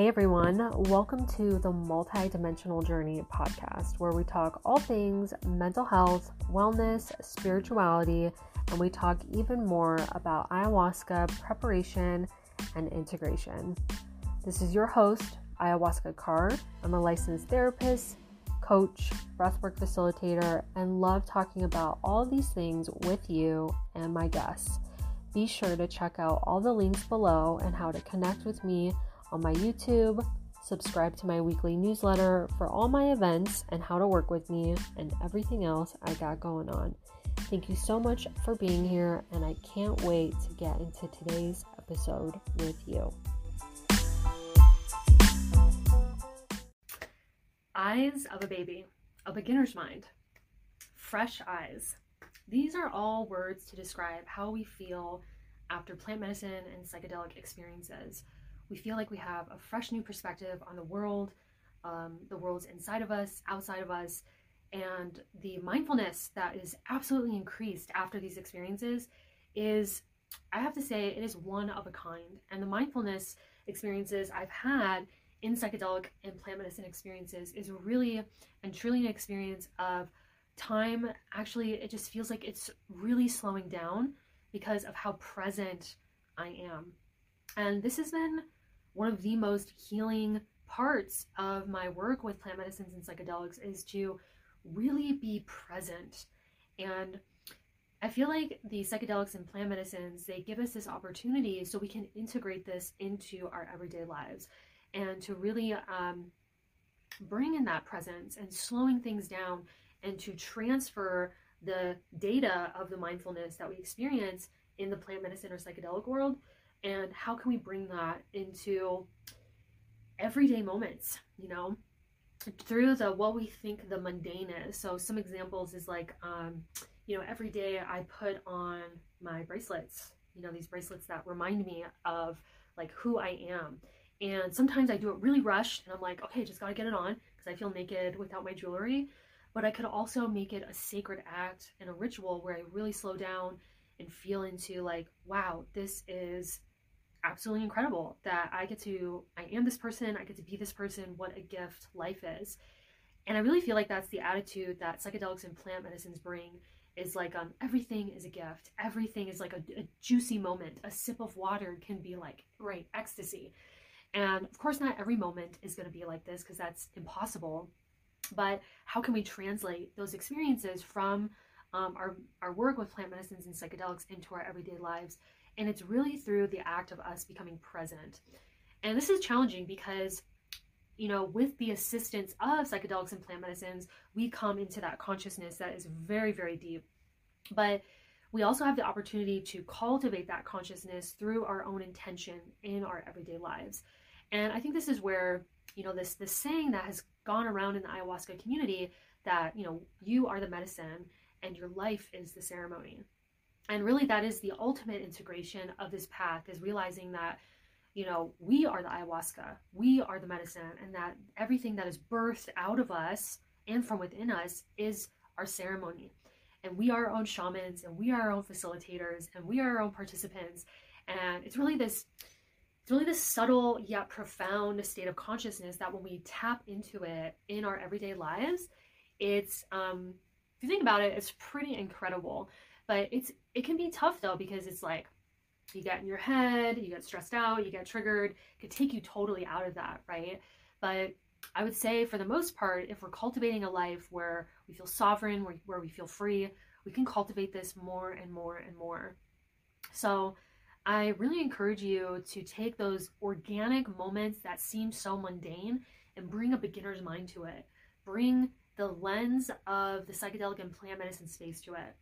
Hey everyone, welcome to the Multidimensional Journey podcast, where we talk all things mental health, wellness, spirituality, and we talk even more about ayahuasca preparation and integration. This is your host, Ayahuasca Kaur. I'm a licensed therapist, coach, breathwork facilitator, and love talking about all these things with you and my guests. Be sure to check out all the links below and how to connect with me on my YouTube, subscribe to my weekly newsletter for all my events and how to work with me and everything else I got going on. Thank you so much for being here, and I can't wait to get into today's episode with you. Eyes of a baby, a beginner's mind, fresh eyes. These are all words to describe how we feel after plant medicine and psychedelic experiences we feel like we have a fresh new perspective on the world, um, the world's inside of us, outside of us, and the mindfulness that is absolutely increased after these experiences is, I have to say, it is one of a kind. And the mindfulness experiences I've had in psychedelic and plant medicine experiences is really and truly an experience of time. Actually, it just feels like it's really slowing down because of how present I am. And this has been one of the most healing parts of my work with plant medicines and psychedelics is to really be present. And I feel like the psychedelics and plant medicines, they give us this opportunity so we can integrate this into our everyday lives and to really um, bring in that presence and slowing things down and to transfer the data of the mindfulness that we experience in the plant medicine or psychedelic world and how can we bring that into everyday moments you know? Through the what we think the mundane is. So some examples is like um you know every day i put on my bracelets you know these bracelets that remind me of like who i am. And sometimes i do it really rushed and i'm like okay just gotta get it on because i feel naked without my jewelry. But i could also make it a sacred act and a ritual where i really slow down and feel into like wow this is absolutely incredible that I get to, I am this person, I get to be this person, what a gift life is. And I really feel like that's the attitude that psychedelics and plant medicines bring is like um everything is a gift. Everything is like a, a juicy moment. A sip of water can be like right ecstasy. And of course not every moment is going to be like this because that's impossible. But how can we translate those experiences from um, our, our work with plant medicines and psychedelics into our everyday lives and it's really through the act of us becoming present. And this is challenging because, you know, with the assistance of psychedelics and plant medicines, we come into that consciousness that is very, very deep. But we also have the opportunity to cultivate that consciousness through our own intention in our everyday lives. And I think this is where, you know, this this saying that has gone around in the ayahuasca community that, you know, you are the medicine and your life is the ceremony. And really that is the ultimate integration of this path is realizing that you know we are the ayahuasca we are the medicine and that everything that is birthed out of us and from within us is our ceremony. And we are our own shamans and we are our own facilitators and we are our own participants. And it's really this it's really this subtle yet profound state of consciousness that when we tap into it in our everyday lives it's um if you think about it it's pretty incredible but it's it can be tough though because it's like you get in your head, you get stressed out, you get triggered. It could take you totally out of that, right? But I would say for the most part, if we're cultivating a life where we feel sovereign, where, where we feel free, we can cultivate this more and more and more. So I really encourage you to take those organic moments that seem so mundane and bring a beginner's mind to it. Bring the lens of the psychedelic and plant medicine space to it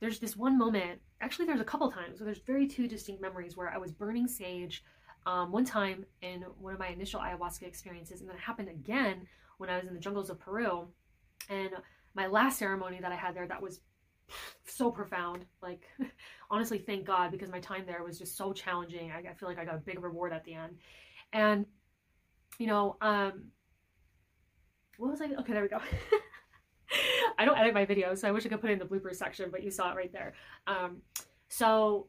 there's this one moment, actually, there's a couple times, there's very two distinct memories where I was burning sage um, one time in one of my initial ayahuasca experiences, and then it happened again when I was in the jungles of Peru. And my last ceremony that I had there, that was so profound. Like, honestly, thank God, because my time there was just so challenging. I, I feel like I got a big reward at the end. And, you know, um, what was I? Okay, there we go. I don't edit my videos, so I wish I could put it in the bloopers section, but you saw it right there. Um, so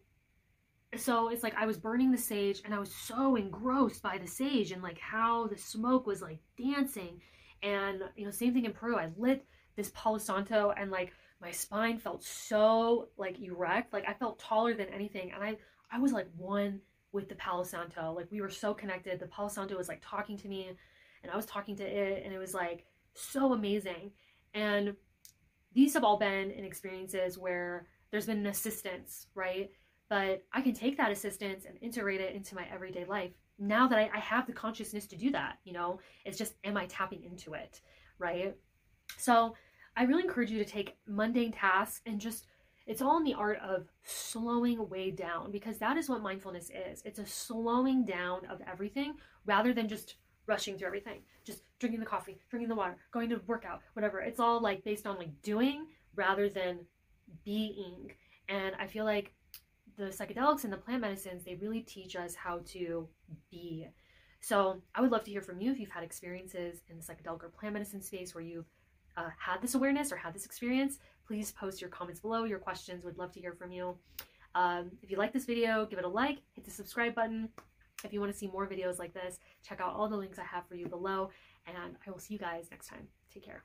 so it's like I was burning the sage and I was so engrossed by the sage and like how the smoke was like dancing. And you know, same thing in Peru. I lit this Palo Santo and like my spine felt so like erect. Like I felt taller than anything. And I I was like one with the Palo Santo. Like we were so connected. The Palo Santo was like talking to me and I was talking to it and it was like so amazing. And these have all been in experiences where there's been an assistance, right? But I can take that assistance and integrate it into my everyday life now that I, I have the consciousness to do that. You know, it's just, am I tapping into it, right? So I really encourage you to take mundane tasks and just, it's all in the art of slowing way down because that is what mindfulness is. It's a slowing down of everything rather than just rushing through everything, just drinking the coffee, drinking the water, going to workout, whatever. It's all like based on like doing rather than being. And I feel like the psychedelics and the plant medicines, they really teach us how to be. So I would love to hear from you if you've had experiences in the psychedelic or plant medicine space where you've uh, had this awareness or had this experience. Please post your comments below, your questions. Would love to hear from you. Um, if you like this video, give it a like, hit the subscribe button. If you want to see more videos like this, check out all the links I have for you below, and I will see you guys next time. Take care.